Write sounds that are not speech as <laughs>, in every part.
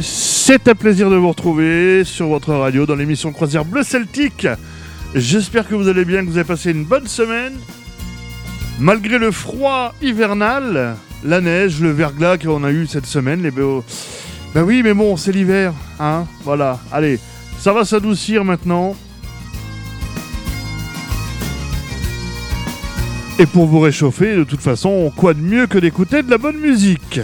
C'est un plaisir de vous retrouver sur votre radio dans l'émission Croisière Bleu Celtique. J'espère que vous allez bien, que vous avez passé une bonne semaine. Malgré le froid hivernal, la neige, le verglas qu'on a eu cette semaine, les Ben oui, mais bon, c'est l'hiver, hein Voilà, allez, ça va s'adoucir maintenant. Et pour vous réchauffer, de toute façon, quoi de mieux que d'écouter de la bonne musique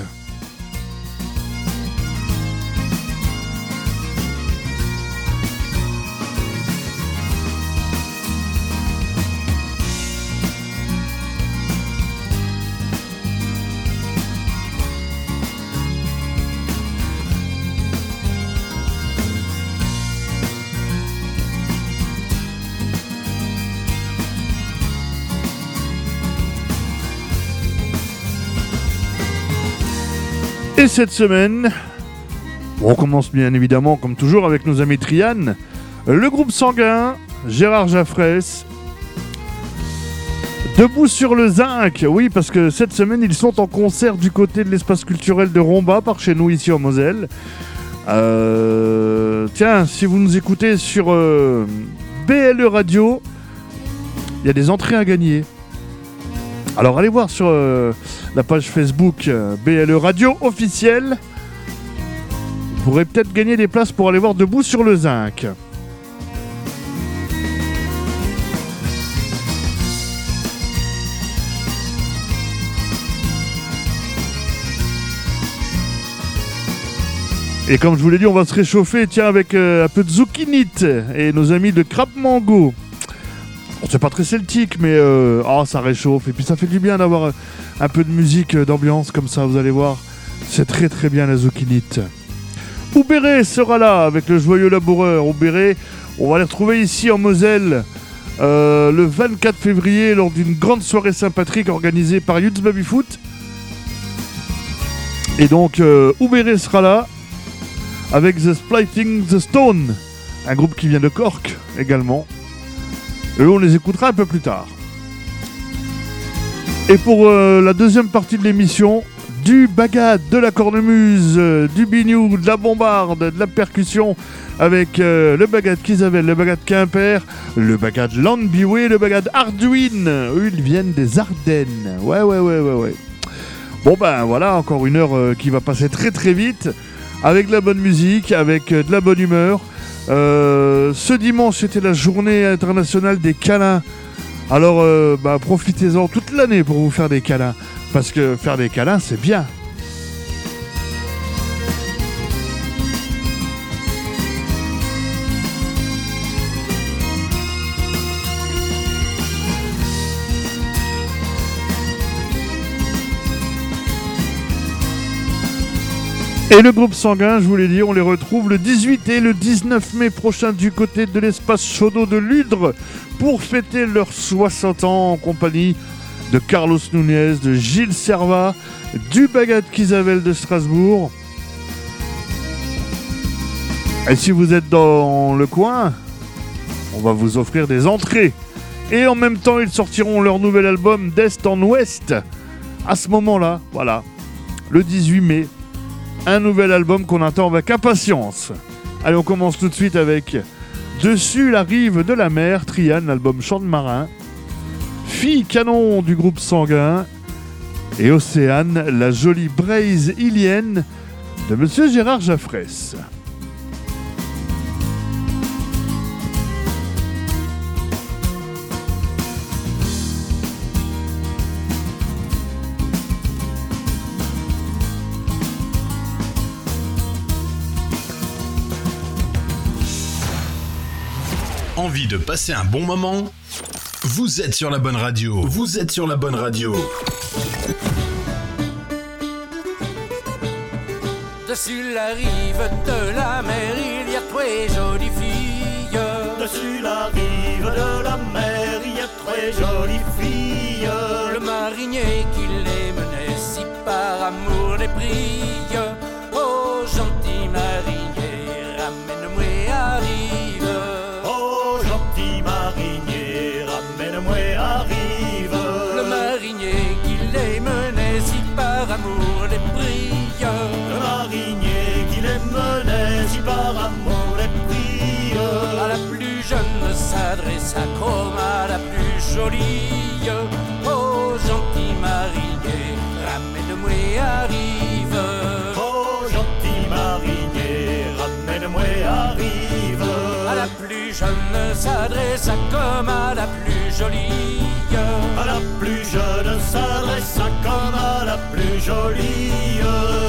Et cette semaine, on commence bien évidemment, comme toujours, avec nos amis Trian, le groupe sanguin, Gérard Jaffresse. Debout sur le zinc, oui, parce que cette semaine, ils sont en concert du côté de l'espace culturel de Romba, par chez nous, ici en Moselle. Euh, tiens, si vous nous écoutez sur euh, BLE Radio, il y a des entrées à gagner. Alors allez voir sur euh, la page Facebook euh, BLE Radio officielle. Vous pourrez peut-être gagner des places pour aller voir Debout sur le Zinc. Et comme je vous l'ai dit, on va se réchauffer tiens, avec euh, un peu de zucchini et nos amis de Crap Mango. C'est pas très celtique, mais euh, oh, ça réchauffe. Et puis ça fait du bien d'avoir euh, un peu de musique euh, d'ambiance comme ça, vous allez voir. C'est très très bien la zucchinite. Oubéré sera là avec le joyeux laboureur. Oubéré, on va les retrouver ici en Moselle le 24 février lors d'une grande soirée Saint-Patrick organisée par Youth Baby Foot. Et donc Oubéré sera là avec The Spliting the Stone, un groupe qui vient de Cork également. Eux, on les écoutera un peu plus tard. Et pour euh, la deuxième partie de l'émission, du bagad, de la cornemuse, euh, du bignou, de la bombarde, de la percussion, avec euh, le bagad Kisabel, le bagad Quimper, le bagad Landbiway, le bagad Arduin. Eux, ils viennent des Ardennes. Ouais, ouais, ouais, ouais, ouais. Bon ben voilà, encore une heure qui va passer très très vite, avec de la bonne musique, avec de la bonne humeur. Euh, ce dimanche, c'était la journée internationale des câlins. Alors, euh, bah, profitez-en toute l'année pour vous faire des câlins. Parce que faire des câlins, c'est bien. Et le groupe sanguin, je vous l'ai dit, on les retrouve le 18 et le 19 mai prochain du côté de l'espace Chaudot de Ludre pour fêter leurs 60 ans en compagnie de Carlos Nunez, de Gilles Serva, du Bagat Kisavel de Strasbourg. Et si vous êtes dans le coin, on va vous offrir des entrées. Et en même temps, ils sortiront leur nouvel album d'Est en Ouest. À ce moment-là, voilà, le 18 mai, un nouvel album qu'on attend avec impatience. Allez, on commence tout de suite avec Dessus la rive de la mer, Trian, l'album Chant de marin, Fille canon du groupe sanguin, et Océane, la jolie braise ilienne de Monsieur Gérard Jaffresse. Envie de passer un bon moment Vous êtes sur la bonne radio. Vous êtes sur la bonne radio. Dessus la rive de la mer, il y a très jolies filles. Dessus la rive de la mer, il y a très jolies filles. Le marinier qui les menait si par amour les brille. Jolie. Oh, gentil marinier, ramène-moi arrive. Oh, gentil marinier, ramène-moi arrive. À la plus jeune s'adresse à comme à la plus jolie. À la plus jeune s'adresse à comme à la plus jolie.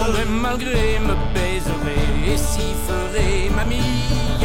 André malgré me baiserait et s'y ferait mamie.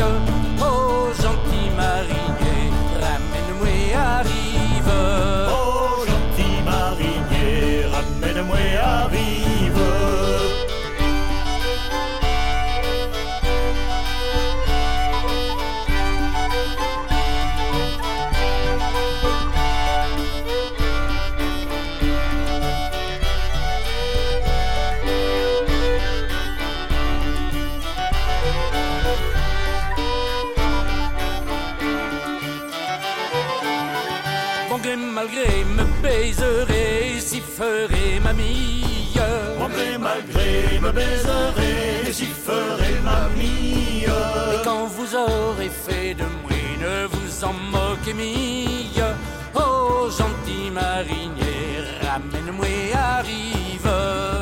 Oh, gentil marinier, ramène-moi arrive.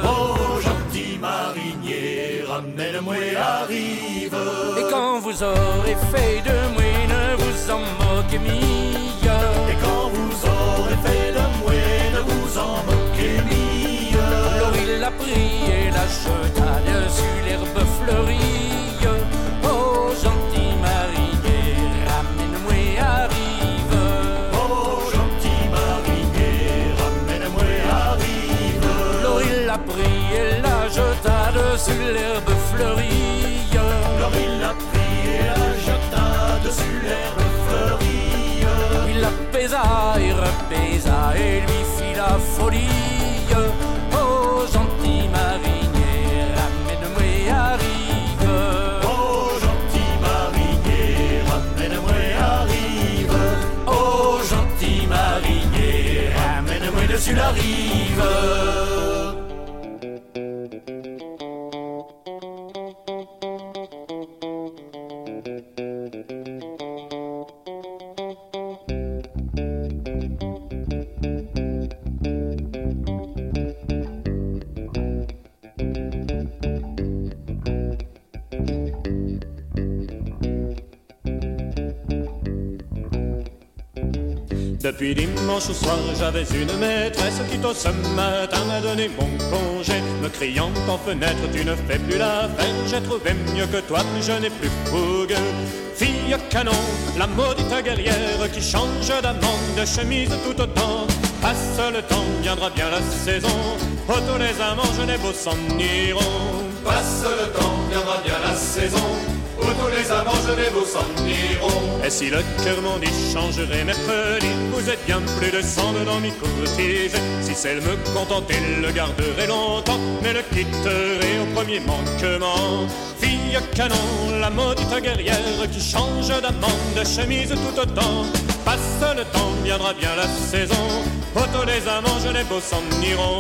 Oh, gentil marinier, ramène-moi arrive. Et quand vous aurez fait de moi, ne vous en moquez mille. Et quand vous aurez fait de moi, ne vous en moquez mille. Alors il l'a pris et la jeta dimanche au soir, j'avais une maîtresse qui tôt ce matin m'a donné mon congé, me criant en fenêtre, tu ne fais plus la peine, j'ai trouvé mieux que toi, jeune et plus fougueux. Fille canon, la maudite guerrière qui change d'amant, de chemise tout autant. Passe le temps, viendra bien la saison, tous les amants, je n'ai beau s'en iront. Passe le temps, viendra bien la saison où tous les amants genèves s'en iront. Et si le cœur m'en dit changerait mercredi, vous êtes bien plus de sang dans mes courtiges. Si celle me contentait, le garderait longtemps, mais le quitterait au premier manquement. Fille canon, la maudite guerrière qui change d'amant, de chemise tout autant. Passe le temps, viendra bien la saison, tous les amants genèves s'en iront.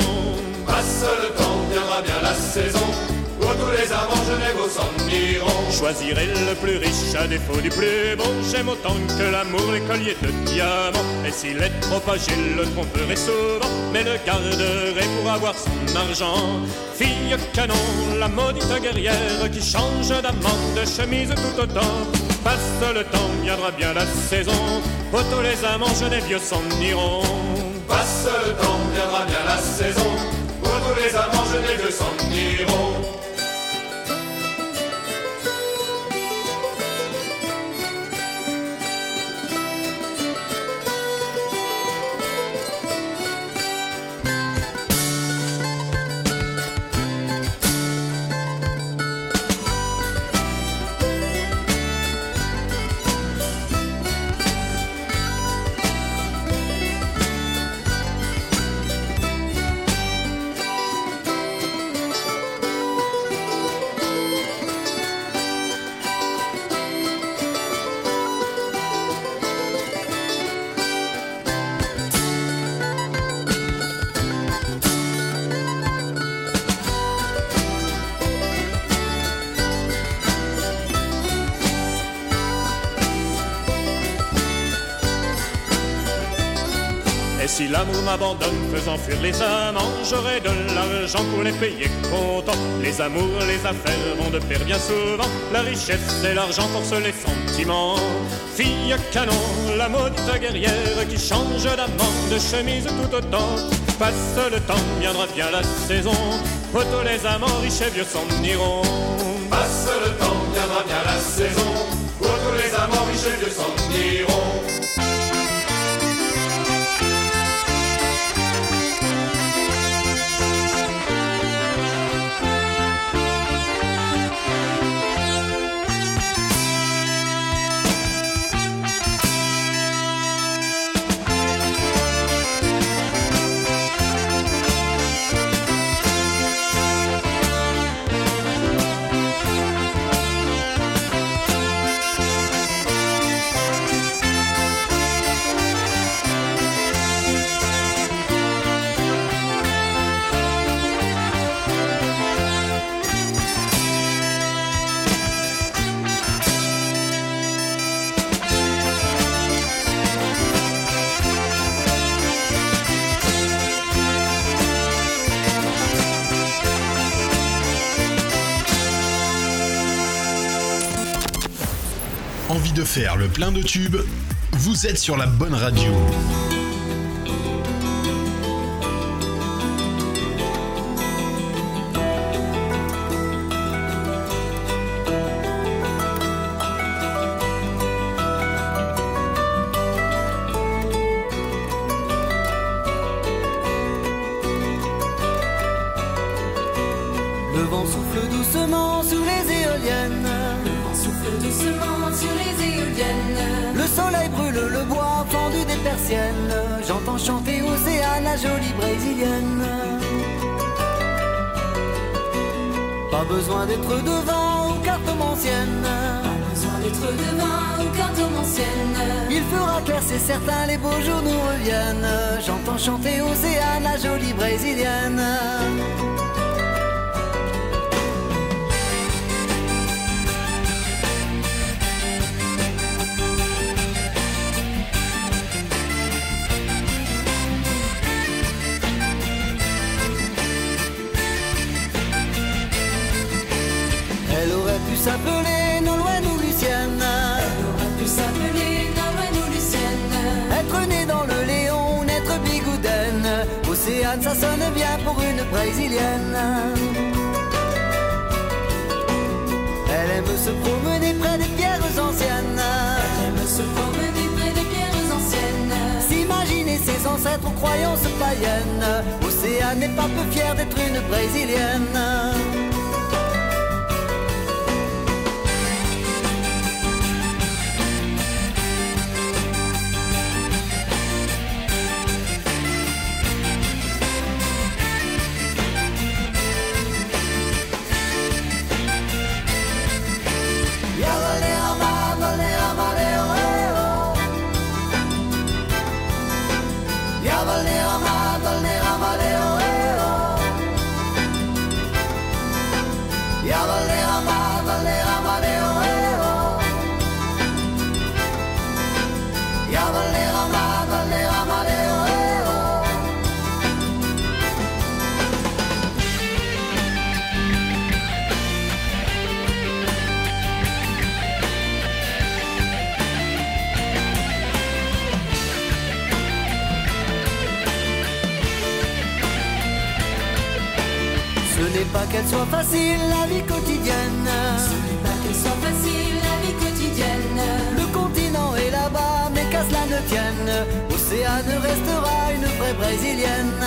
Passe le temps, viendra bien la saison tous les amants genèves s'en iront. Choisirai le plus riche à défaut du plus bon. J'aime autant que l'amour les colliers de diamants. Et s'il est trop âgé, le tromperai souvent, mais le garderai pour avoir son argent. Fille canon, la maudite guerrière qui change d'amant, de chemise tout autant. Passe le temps, viendra bien la saison. Oh, tous les amants genevieux s'en iront. Passe le temps, viendra bien la saison où tous les amants genèves s'en iront. M'abandonne, faisant fuir les amants, j'aurai de l'argent pour les payer content. Les amours, les affaires vont de pair bien souvent. La richesse et l'argent forcent les sentiments. Fille canon, la maudite guerrière qui change d'amant, de chemise tout autant. Passe le temps, viendra bien la saison. Tous les amants riches et vieux s'en iront. Passe le temps, viendra bien la saison tous les amants riches et vieux s'en iront faire le plein de tubes Vous êtes sur la bonne radio. Devant ou cartomancienne. Il fera clair, c'est certain, les beaux jours nous reviennent. J'entends chanter Océane, la jolie brésilienne. Brésilienne. Elle aime se promener près des pierres anciennes. Elle aime se promener près des pierres anciennes. S'imaginer ses ancêtres aux croyances païennes. Océane n'est pas peu fière d'être une brésilienne. N'est pas qu'elle soit facile, la vie quotidienne. Pas qu'elle soit facile la vie quotidienne. Le continent est là-bas, mais qu'à cela ne tienne, Océane restera une vraie brésilienne.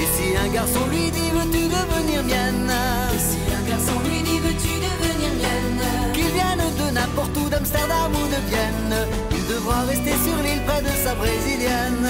Et si un garçon lui dit veux-tu devenir mienne? Et si un garçon lui dit veux-tu devenir mienne? Qu'il vienne de n'importe où, d'Amsterdam ou de Vienne, il devra rester sur l'île près de sa brésilienne.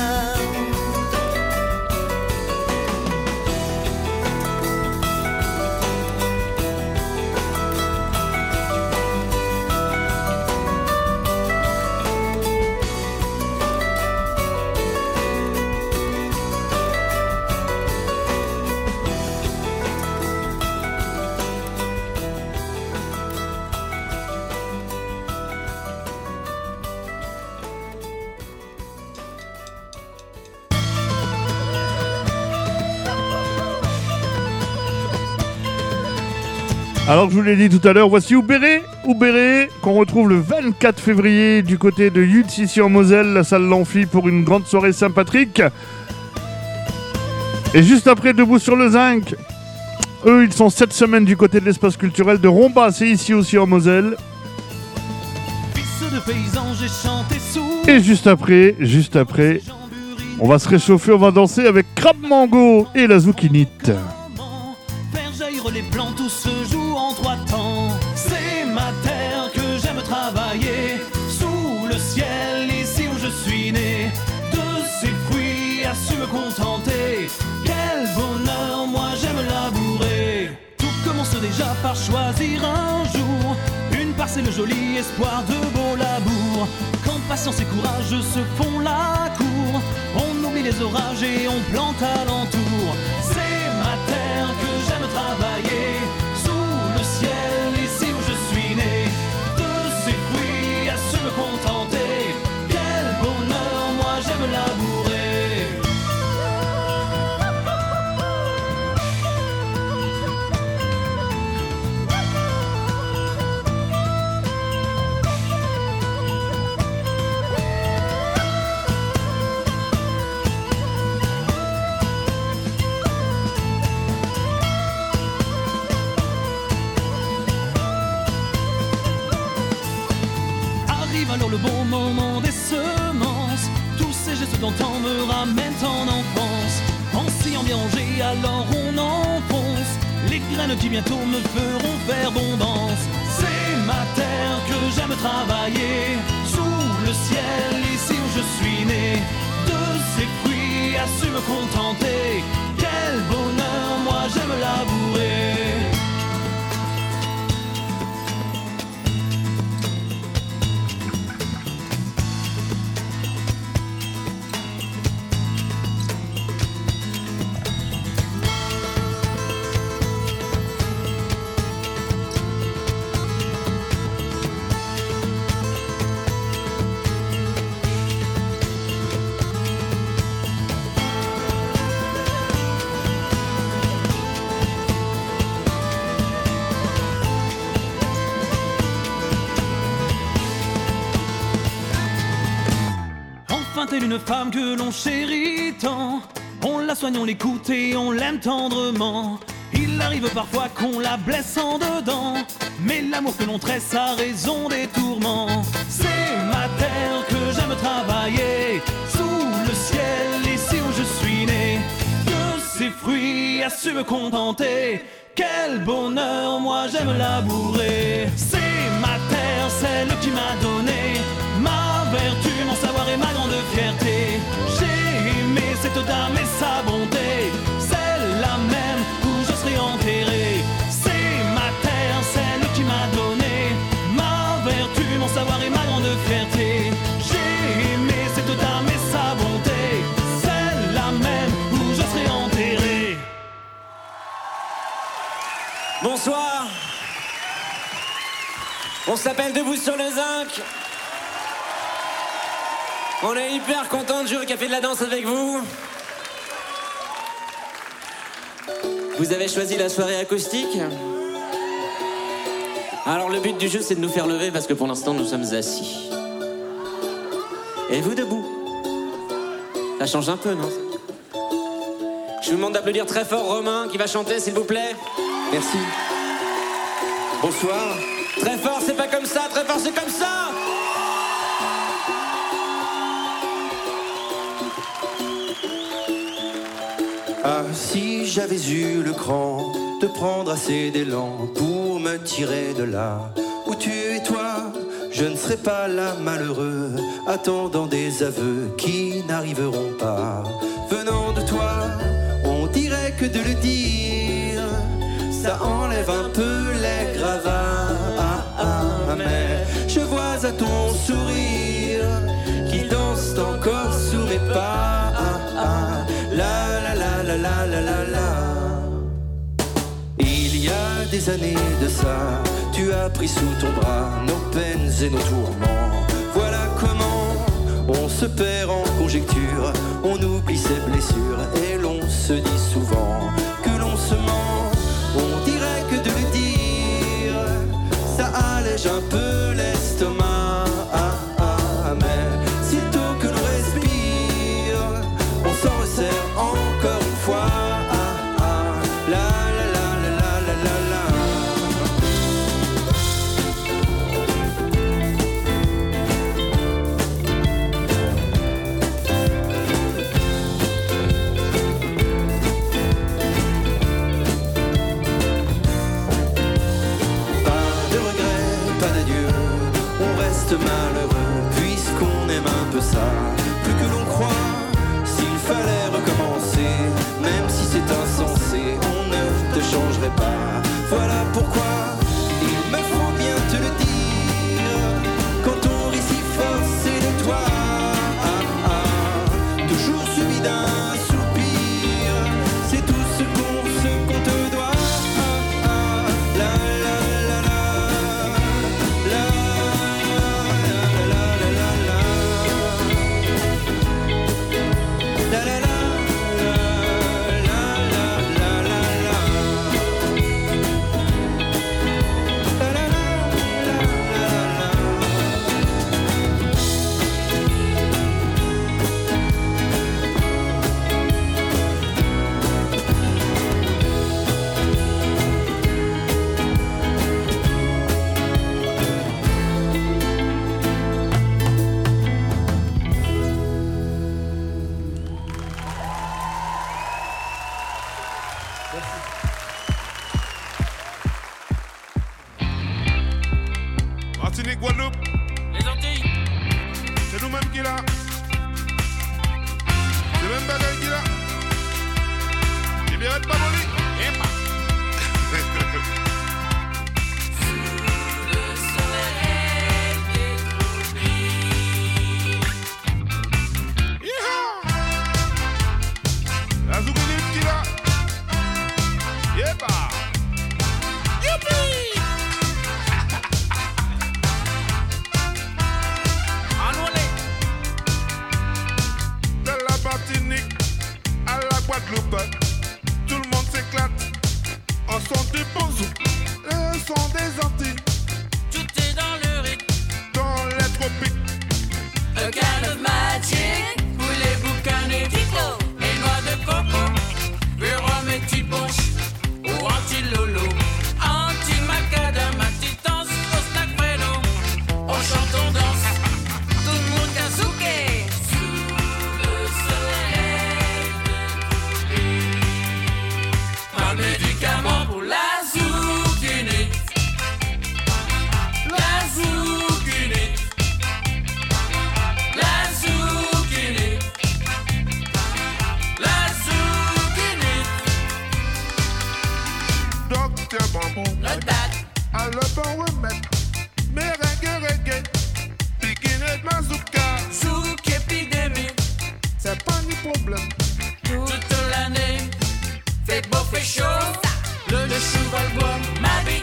Alors je vous l'ai dit tout à l'heure, voici Oubéré, Oubéré, qu'on retrouve le 24 février du côté de Yutz ici en Moselle, la salle L'Amphi pour une grande soirée Saint-Patrick. Et juste après, debout sur le zinc, eux ils sont cette semaine du côté de l'espace culturel de Romba, c'est ici aussi en Moselle. Et juste après, juste après, on va se réchauffer, on va danser avec Crab Mango et la Zoukinite. C'est ma terre que j'aime travailler. Sous le ciel, ici où je suis né. De ces fruits à su me contenter. Quel bonheur, moi j'aime labourer. Tout commence déjà par choisir un jour. Une parcelle jolie, espoir de beau labour. Quand patience et courage se font la cour, on oublie les orages et on plante alentour. C'est ma terre que j'aime travailler. D'antan me ramènent en enfance. En s'y bien rangé, alors on enfonce. Les graines qui bientôt me feront faire bombance. C'est ma terre que j'aime travailler. Sous le ciel, ici où je suis né. De ces fruits à su me contenter. Quel bonheur, moi j'aime labourer. Enfin telle une femme que l'on chérit tant. On la soigne, on l'écoute et on l'aime tendrement. Il arrive parfois qu'on la blesse en dedans. Mais l'amour que l'on tresse a raison des tourments. C'est ma terre que j'aime travailler. Sous le ciel, ici où je suis né. De ses fruits à su me contenter. Quel bonheur, moi j'aime labourer. C'est ma terre, celle qui m'a donné vertu, mon savoir et ma grande fierté. J'ai aimé cette dame et sa bonté. Celle-là même où je serai enterré. C'est ma terre, celle qui m'a donné Ma vertu, mon savoir et ma grande fierté. J'ai aimé cette dame et sa bonté. Celle-là même où je serai enterré. Bonsoir. On s'appelle Debout sur le Zinc. On est hyper content de jouer au Café de la Danse avec vous. Vous avez choisi la soirée acoustique Alors le but du jeu c'est de nous faire lever parce que pour l'instant nous sommes assis. Et vous debout Ça change un peu, non Je vous demande d'applaudir très fort Romain qui va chanter s'il vous plaît. Merci. Bonsoir. Très fort, c'est pas comme ça, très fort, c'est comme ça si j'avais eu le cran de prendre assez d'élan pour me tirer de là où tu es toi, je ne serais pas là malheureux, attendant des aveux qui n'arriveront pas. Venant de toi, on dirait que de le dire, ça enlève un peu les gravats. Ah, ah, mais je vois à ton sourire des années de ça, tu as pris sous ton bras nos peines et nos tourments. Voilà comment on se perd en conjecture, on oublie ses blessures et l'on se dit souvent que l'on se ment. On dirait que de le dire, ça allège un peu l'estomac. Voilà pourquoi tes bonbons. L'autre bac. À le bon remède. Merengue, reggae. Bikini de mazouka. Zouk épidémie. C'est pas ni problème. Toute l'année. Fait beau, fait chaud. Le chou va le bois. Ma vie,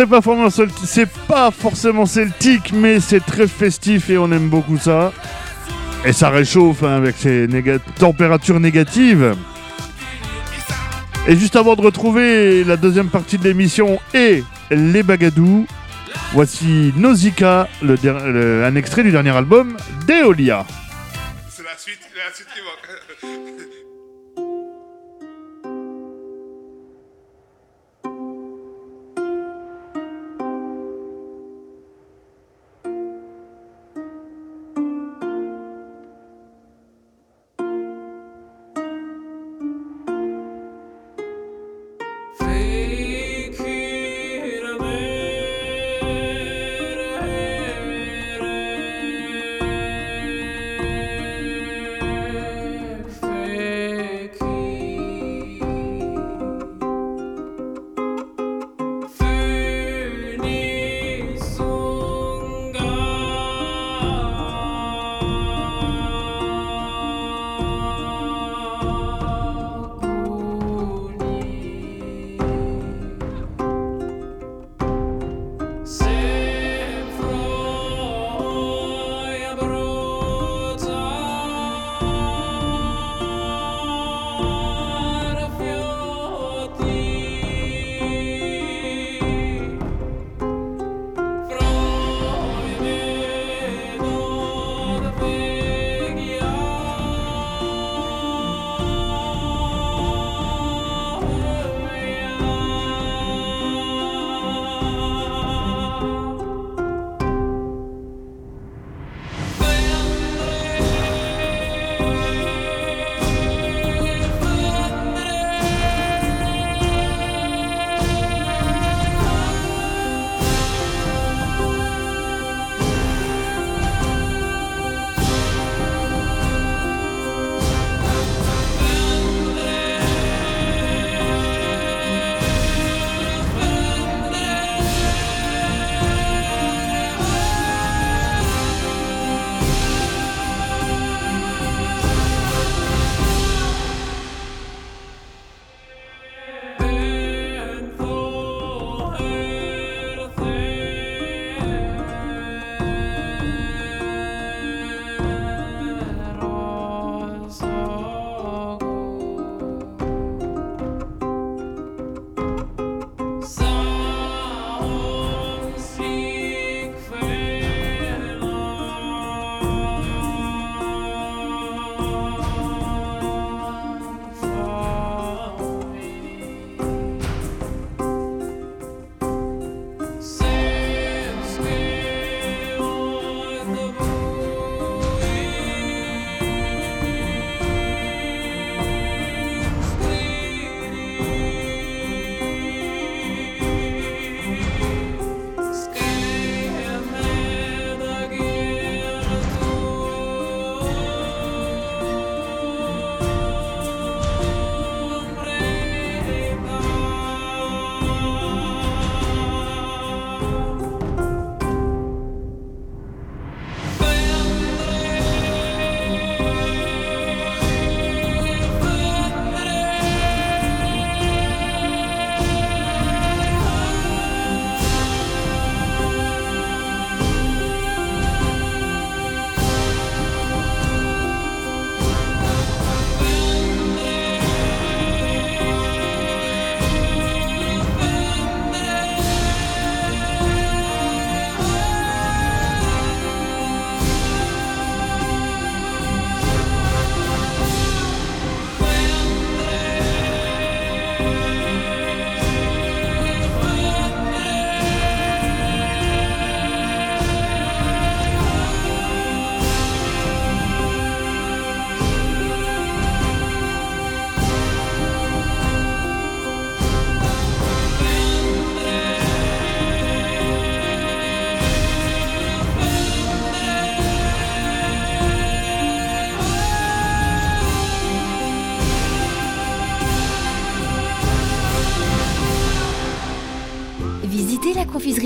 C'est pas, pas forcément celtique, mais c'est très festif et on aime beaucoup ça. Et ça réchauffe hein, avec ces néga températures négatives. Et juste avant de retrouver la deuxième partie de l'émission et les bagadous, voici Nausicaa, le, un extrait du dernier album d'Eolia. C'est la suite, la suite qui manque.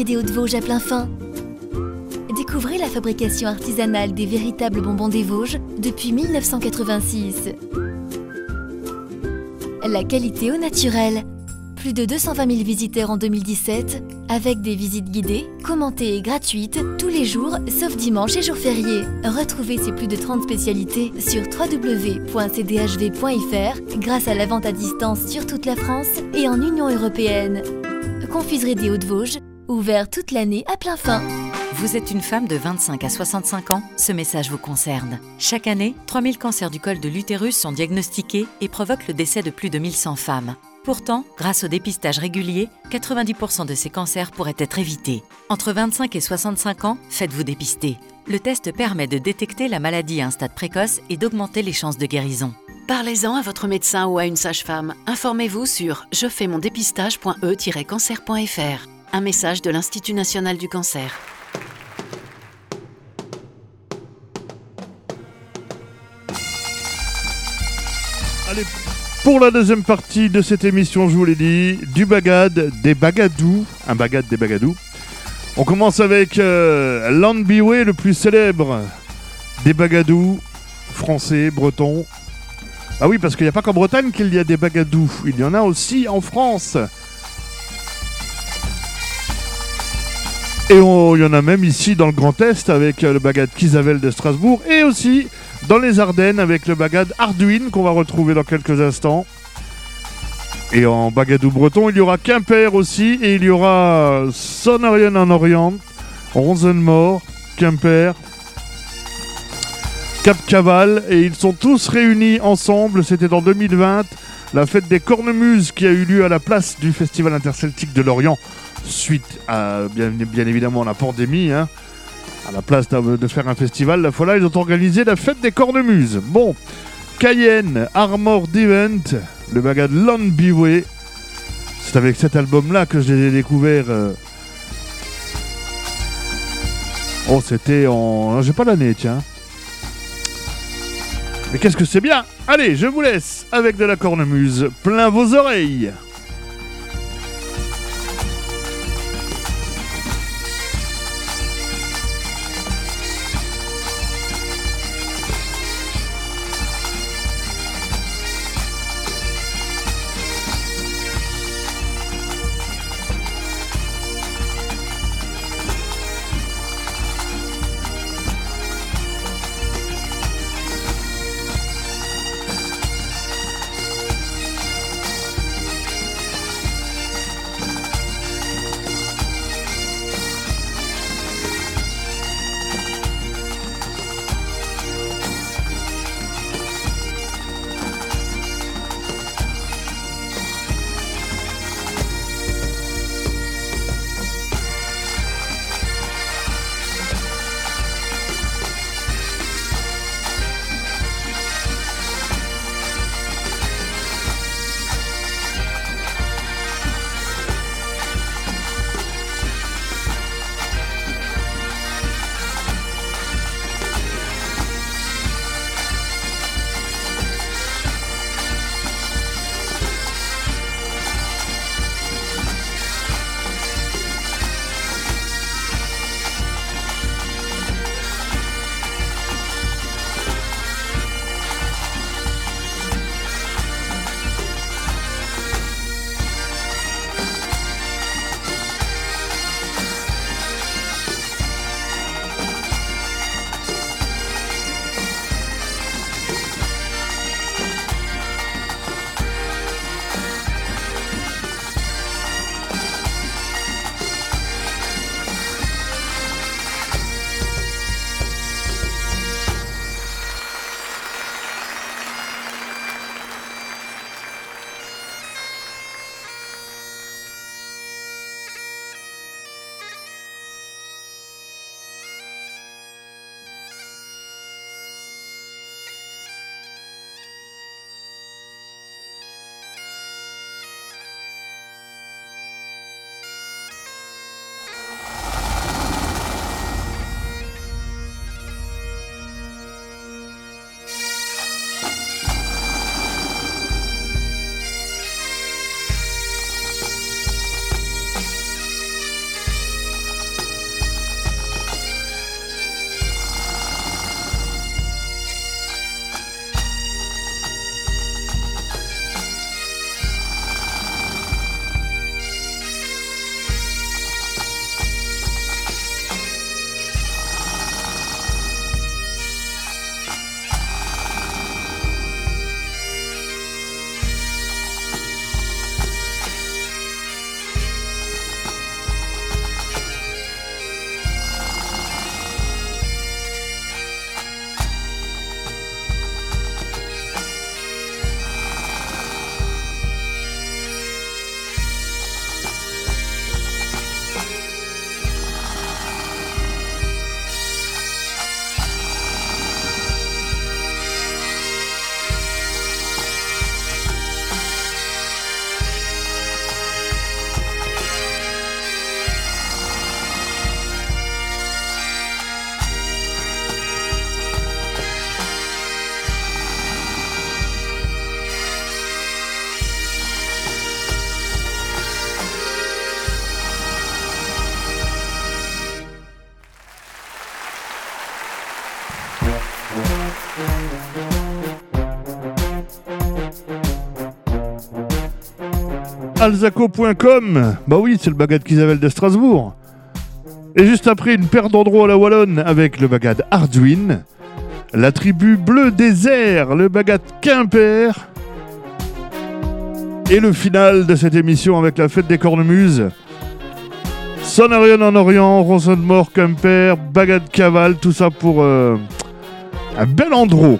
Des Hauts-de-Vosges à plein fin. Découvrez la fabrication artisanale des véritables bonbons des Vosges depuis 1986. La qualité au naturel. Plus de 220 000 visiteurs en 2017, avec des visites guidées, commentées et gratuites tous les jours, sauf dimanche et jours fériés. Retrouvez ces plus de 30 spécialités sur www.cdhv.fr grâce à la vente à distance sur toute la France et en Union européenne. Confiserie des Hauts-de-Vosges, ouvert toute l'année à plein fin. Vous êtes une femme de 25 à 65 ans Ce message vous concerne. Chaque année, 3000 cancers du col de l'utérus sont diagnostiqués et provoquent le décès de plus de 1100 femmes. Pourtant, grâce au dépistage régulier, 90% de ces cancers pourraient être évités. Entre 25 et 65 ans, faites-vous dépister. Le test permet de détecter la maladie à un stade précoce et d'augmenter les chances de guérison. Parlez-en à votre médecin ou à une sage-femme. Informez-vous sur jefaimondepistage.e-cancer.fr. Un message de l'Institut national du cancer. Allez, pour la deuxième partie de cette émission, je vous l'ai dit, du bagad, des bagadous, un bagad des bagadous. On commence avec euh, Landbiway, le plus célèbre des bagadous français, bretons. Ah oui, parce qu'il n'y a pas qu'en Bretagne qu'il y a des bagadous, il y en a aussi en France. Et il y en a même ici dans le Grand Est avec euh, le bagad Kisavel de Strasbourg et aussi dans les Ardennes avec le bagad Arduin qu'on va retrouver dans quelques instants. Et en bagadou breton, il y aura Quimper aussi et il y aura Sonorion en Orient, Ronzenmort, Quimper, Cap Caval et ils sont tous réunis ensemble. C'était en 2020, la fête des cornemuses qui a eu lieu à la place du Festival interceltique de Lorient suite à bien, évidemment la pandémie. hein. À la place de, faire un festival, la fois là, ils ont organisé la fête des cornemuses. Bon, Cayenne, Armored Event, le bagad Land Biway. C'est avec cet album-là que je les ai découverts. euh. Oh, c'était en. J'ai pas l'année, tiens. Mais qu'est-ce que c'est bien? Allez, je vous laisse avec de la cornemuse plein vos oreilles. alzaco.com. Bah oui, c'est le bagad qu'Isabelle de Strasbourg. Et juste après, une paire d'endroits à la Wallonne avec le bagad Arduin, la tribu Bleu Désert, le bagad Quimper, et le final de cette émission avec la fête des cornemuses. Sonarion en Orient, Ronson de Mort, Quimper, bagad Caval, tout ça pour euh, un bel endroit.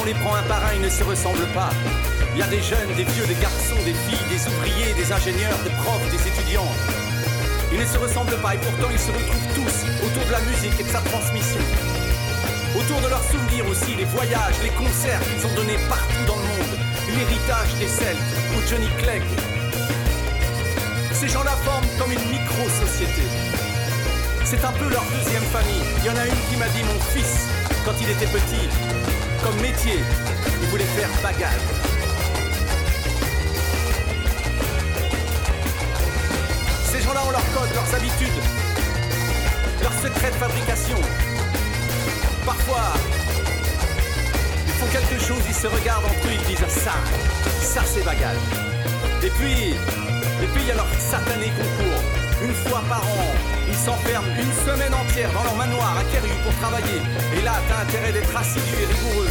On les prend un par un, ils ne se ressemblent pas. Il y a des jeunes, des vieux, des garçons, des filles, des ouvriers, des ingénieurs, des profs, des étudiants. Ils ne se ressemblent pas et pourtant ils se retrouvent tous autour de la musique et de sa transmission. Autour de leurs souvenirs aussi, les voyages, les concerts qu'ils ont donnés partout dans le monde, l'héritage des Celtes ou Johnny Clegg. Ces gens-là forment comme une micro-société. C'est un peu leur deuxième famille. Il y en a une qui m'a dit mon fils, quand il était petit, comme métier, il voulait faire bagage. Ces gens-là ont leurs codes, leurs habitudes, leurs secrets de fabrication. Parfois, ils font quelque chose, ils se regardent entre eux, ils disent ça, ça c'est bagage. Et puis, et puis il y a leur satané concours. Une fois par an, s'enferment une semaine entière dans leur manoir à pour travailler. Et là, t'as intérêt d'être assidu et rigoureux.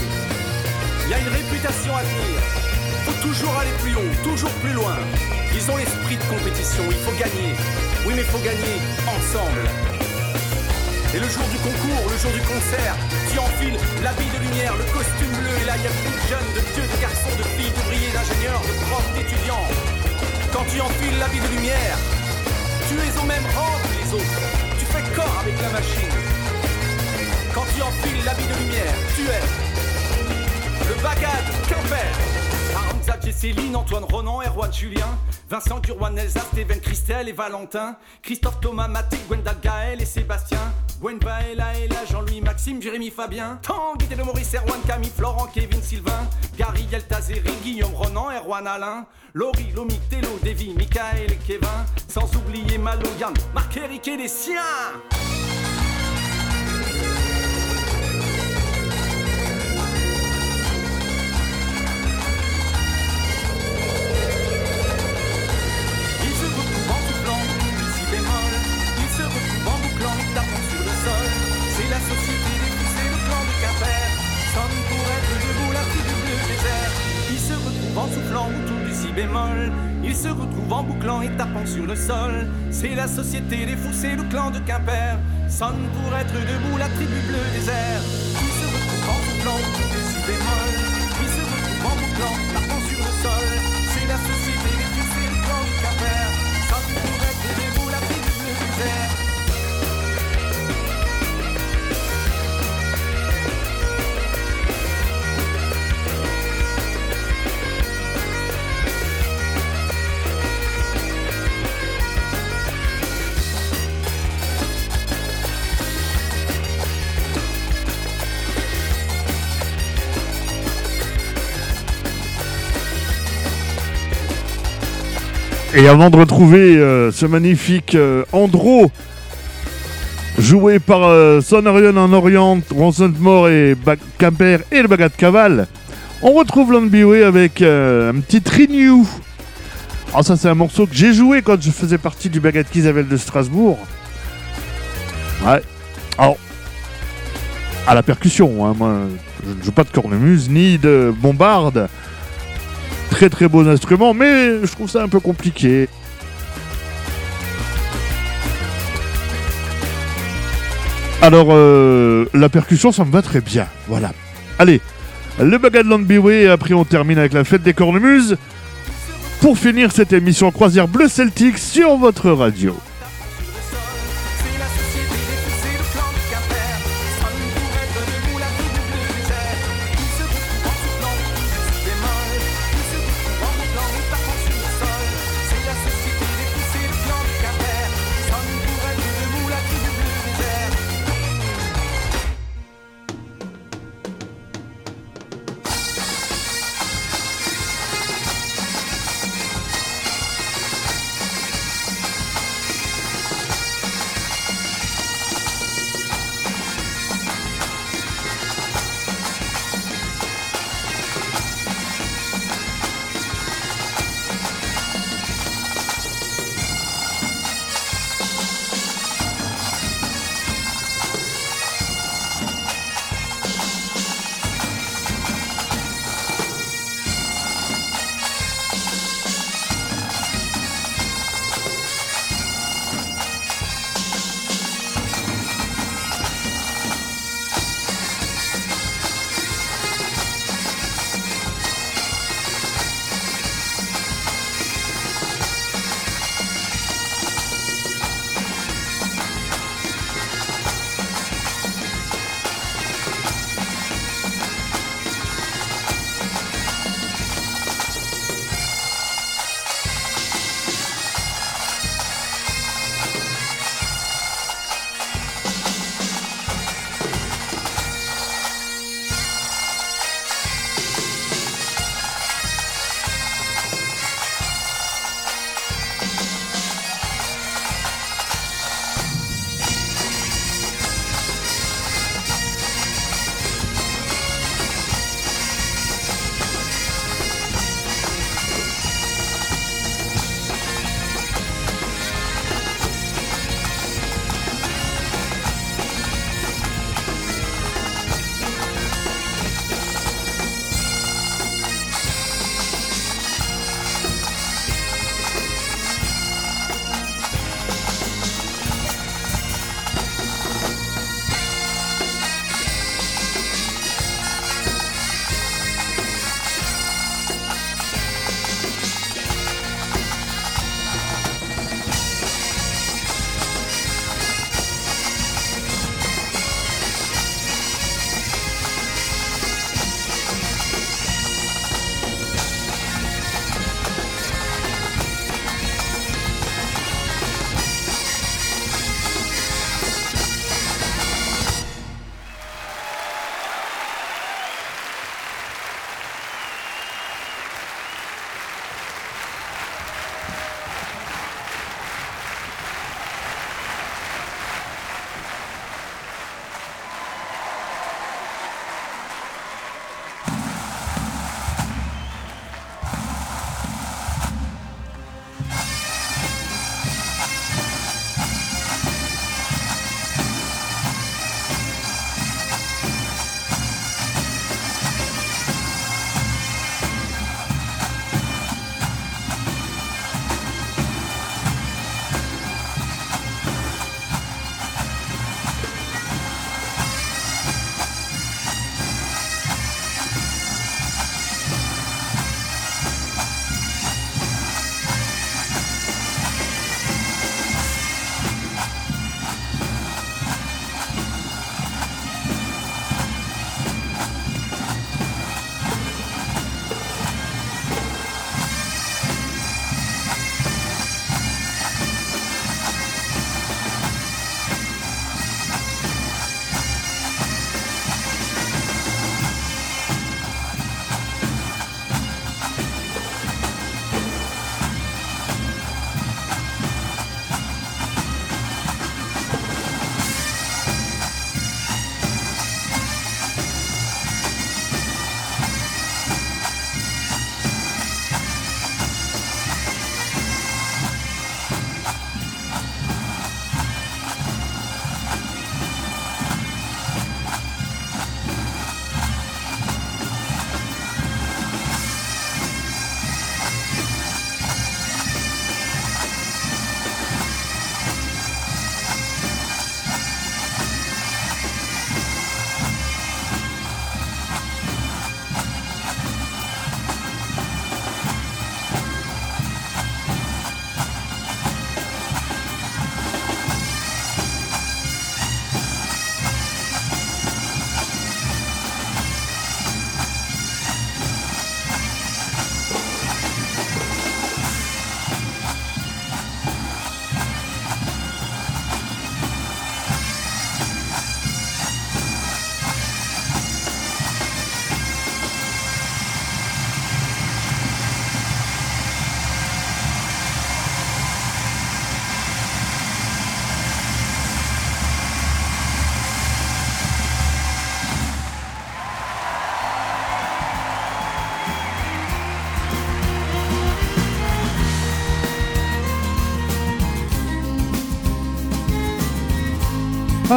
Il y a une réputation à tenir. Faut toujours aller plus haut, toujours plus loin. Ils ont l'esprit de compétition, il faut gagner. Oui, mais faut gagner ensemble. Et le jour du concours, le jour du concert, tu enfiles l'habit de lumière, le costume bleu, et là il y a plus de jeunes, de vieux, de garçons, de filles, d'ouvriers, d'ingénieurs, de profs, d'étudiants. Quand tu enfiles l'habit de lumière, tu es au même rang que les autres. Tu fais corps avec la machine. Quand tu enfiles l'habit de lumière, tu es le bagad Quimper. Aramza, Céline, Antoine Ronan, Erwan Julien, Vincent Curwan, Elsa, Steven, Christelle et Valentin, Christophe Thomas, Mathé, Gwenda, Gaël et Sébastien, Gwen Ella, Ella, Jean-Louis, Maxime, Jérémy, Fabien, Tanguy, de Maurice, Erwan, Camille, Florent, Kevin, Sylvain, Gary, Eltazeri, Guillaume, Ronan, Erwan, Alain, Laurie, Lomi, Télo, Davy, Michael et Kevin, sans oublier Malo, Yann, Marc, Eric et les siens. Bémol. Ils se retrouvent en bouclant et tapant sur le sol. C'est la société des fous, le clan de Quimper. Sonne pour être debout la tribu bleu désert. Ils se retrouvent en soufflant Et avant de retrouver euh, ce magnifique euh, Andro, joué par euh, Son Orion en Orient, Ronson-Mort et Quimper et le Bagat Caval, on retrouve Landbiway avec euh, un petit Renew. Alors ça c'est un morceau que j'ai joué quand je faisais partie du Bagat Kisavel de Strasbourg. Ouais. Alors, à la percussion, hein, moi je ne joue pas de cornemuse ni de bombarde très très beaux instruments, mais je trouve ça un peu compliqué. Alors, euh, la percussion, ça me va très bien. Voilà. Allez, le Bagadland Biway, et après on termine avec la fête des cornemuses. Pour finir cette émission croisière bleu celtique sur votre radio.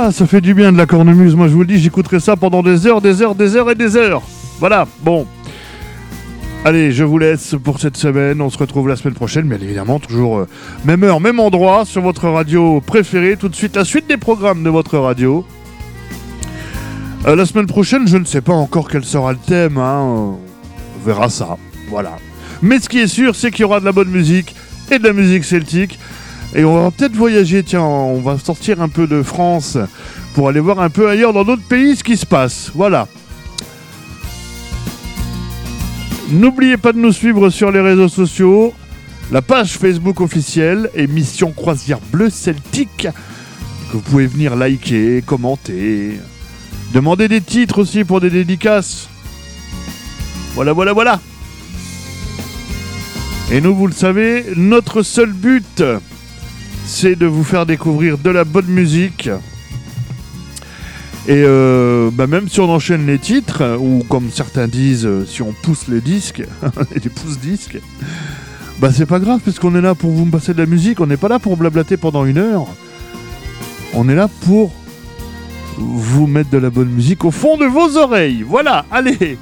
Ah, ça fait du bien de la cornemuse. Moi, je vous le dis, j'écouterai ça pendant des heures, des heures, des heures et des heures. Voilà, bon. Allez, je vous laisse pour cette semaine. On se retrouve la semaine prochaine, bien évidemment, toujours euh, même heure, même endroit, sur votre radio préférée. Tout de suite, la suite des programmes de votre radio. Euh, la semaine prochaine, je ne sais pas encore quel sera le thème. hein. On verra ça. Voilà. Mais ce qui est sûr, c'est qu'il y aura de la bonne musique et de la musique celtique. Et on va peut-être voyager, tiens, on va sortir un peu de France pour aller voir un peu ailleurs dans d'autres pays ce qui se passe. Voilà. N'oubliez pas de nous suivre sur les réseaux sociaux, la page Facebook officielle, émission Croisière Bleu Celtique, que vous pouvez venir liker, commenter, demander des titres aussi pour des dédicaces. Voilà, voilà, voilà. Et nous, vous le savez, notre seul but, c'est de vous faire découvrir de la bonne musique. Et euh, bah même si on enchaîne les titres, ou comme certains disent, euh, si on pousse les disques, <laughs> les pouces disques, bah c'est pas grave, parce qu'on est là pour vous passer de la musique, on n'est pas là pour blablater pendant une heure. On est là pour vous mettre de la bonne musique au fond de vos oreilles. Voilà, allez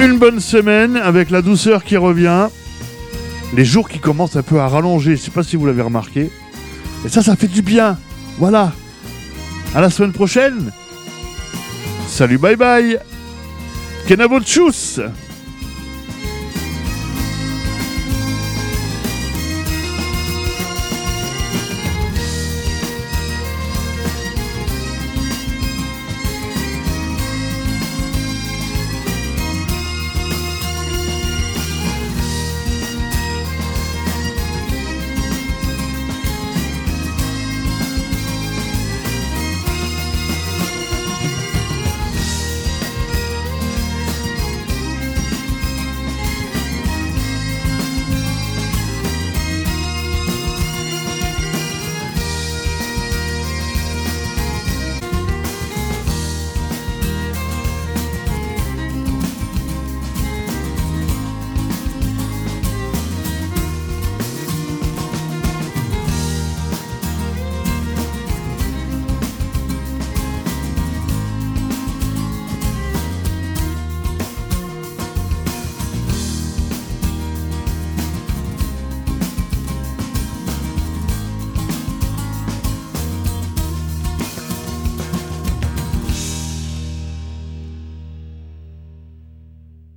Une bonne semaine avec la douceur qui revient. Les jours qui commencent un peu à rallonger, je sais pas si vous l'avez remarqué. Et ça, ça fait du bien. Voilà. À la semaine prochaine. Salut, bye bye. Kenavo tchuss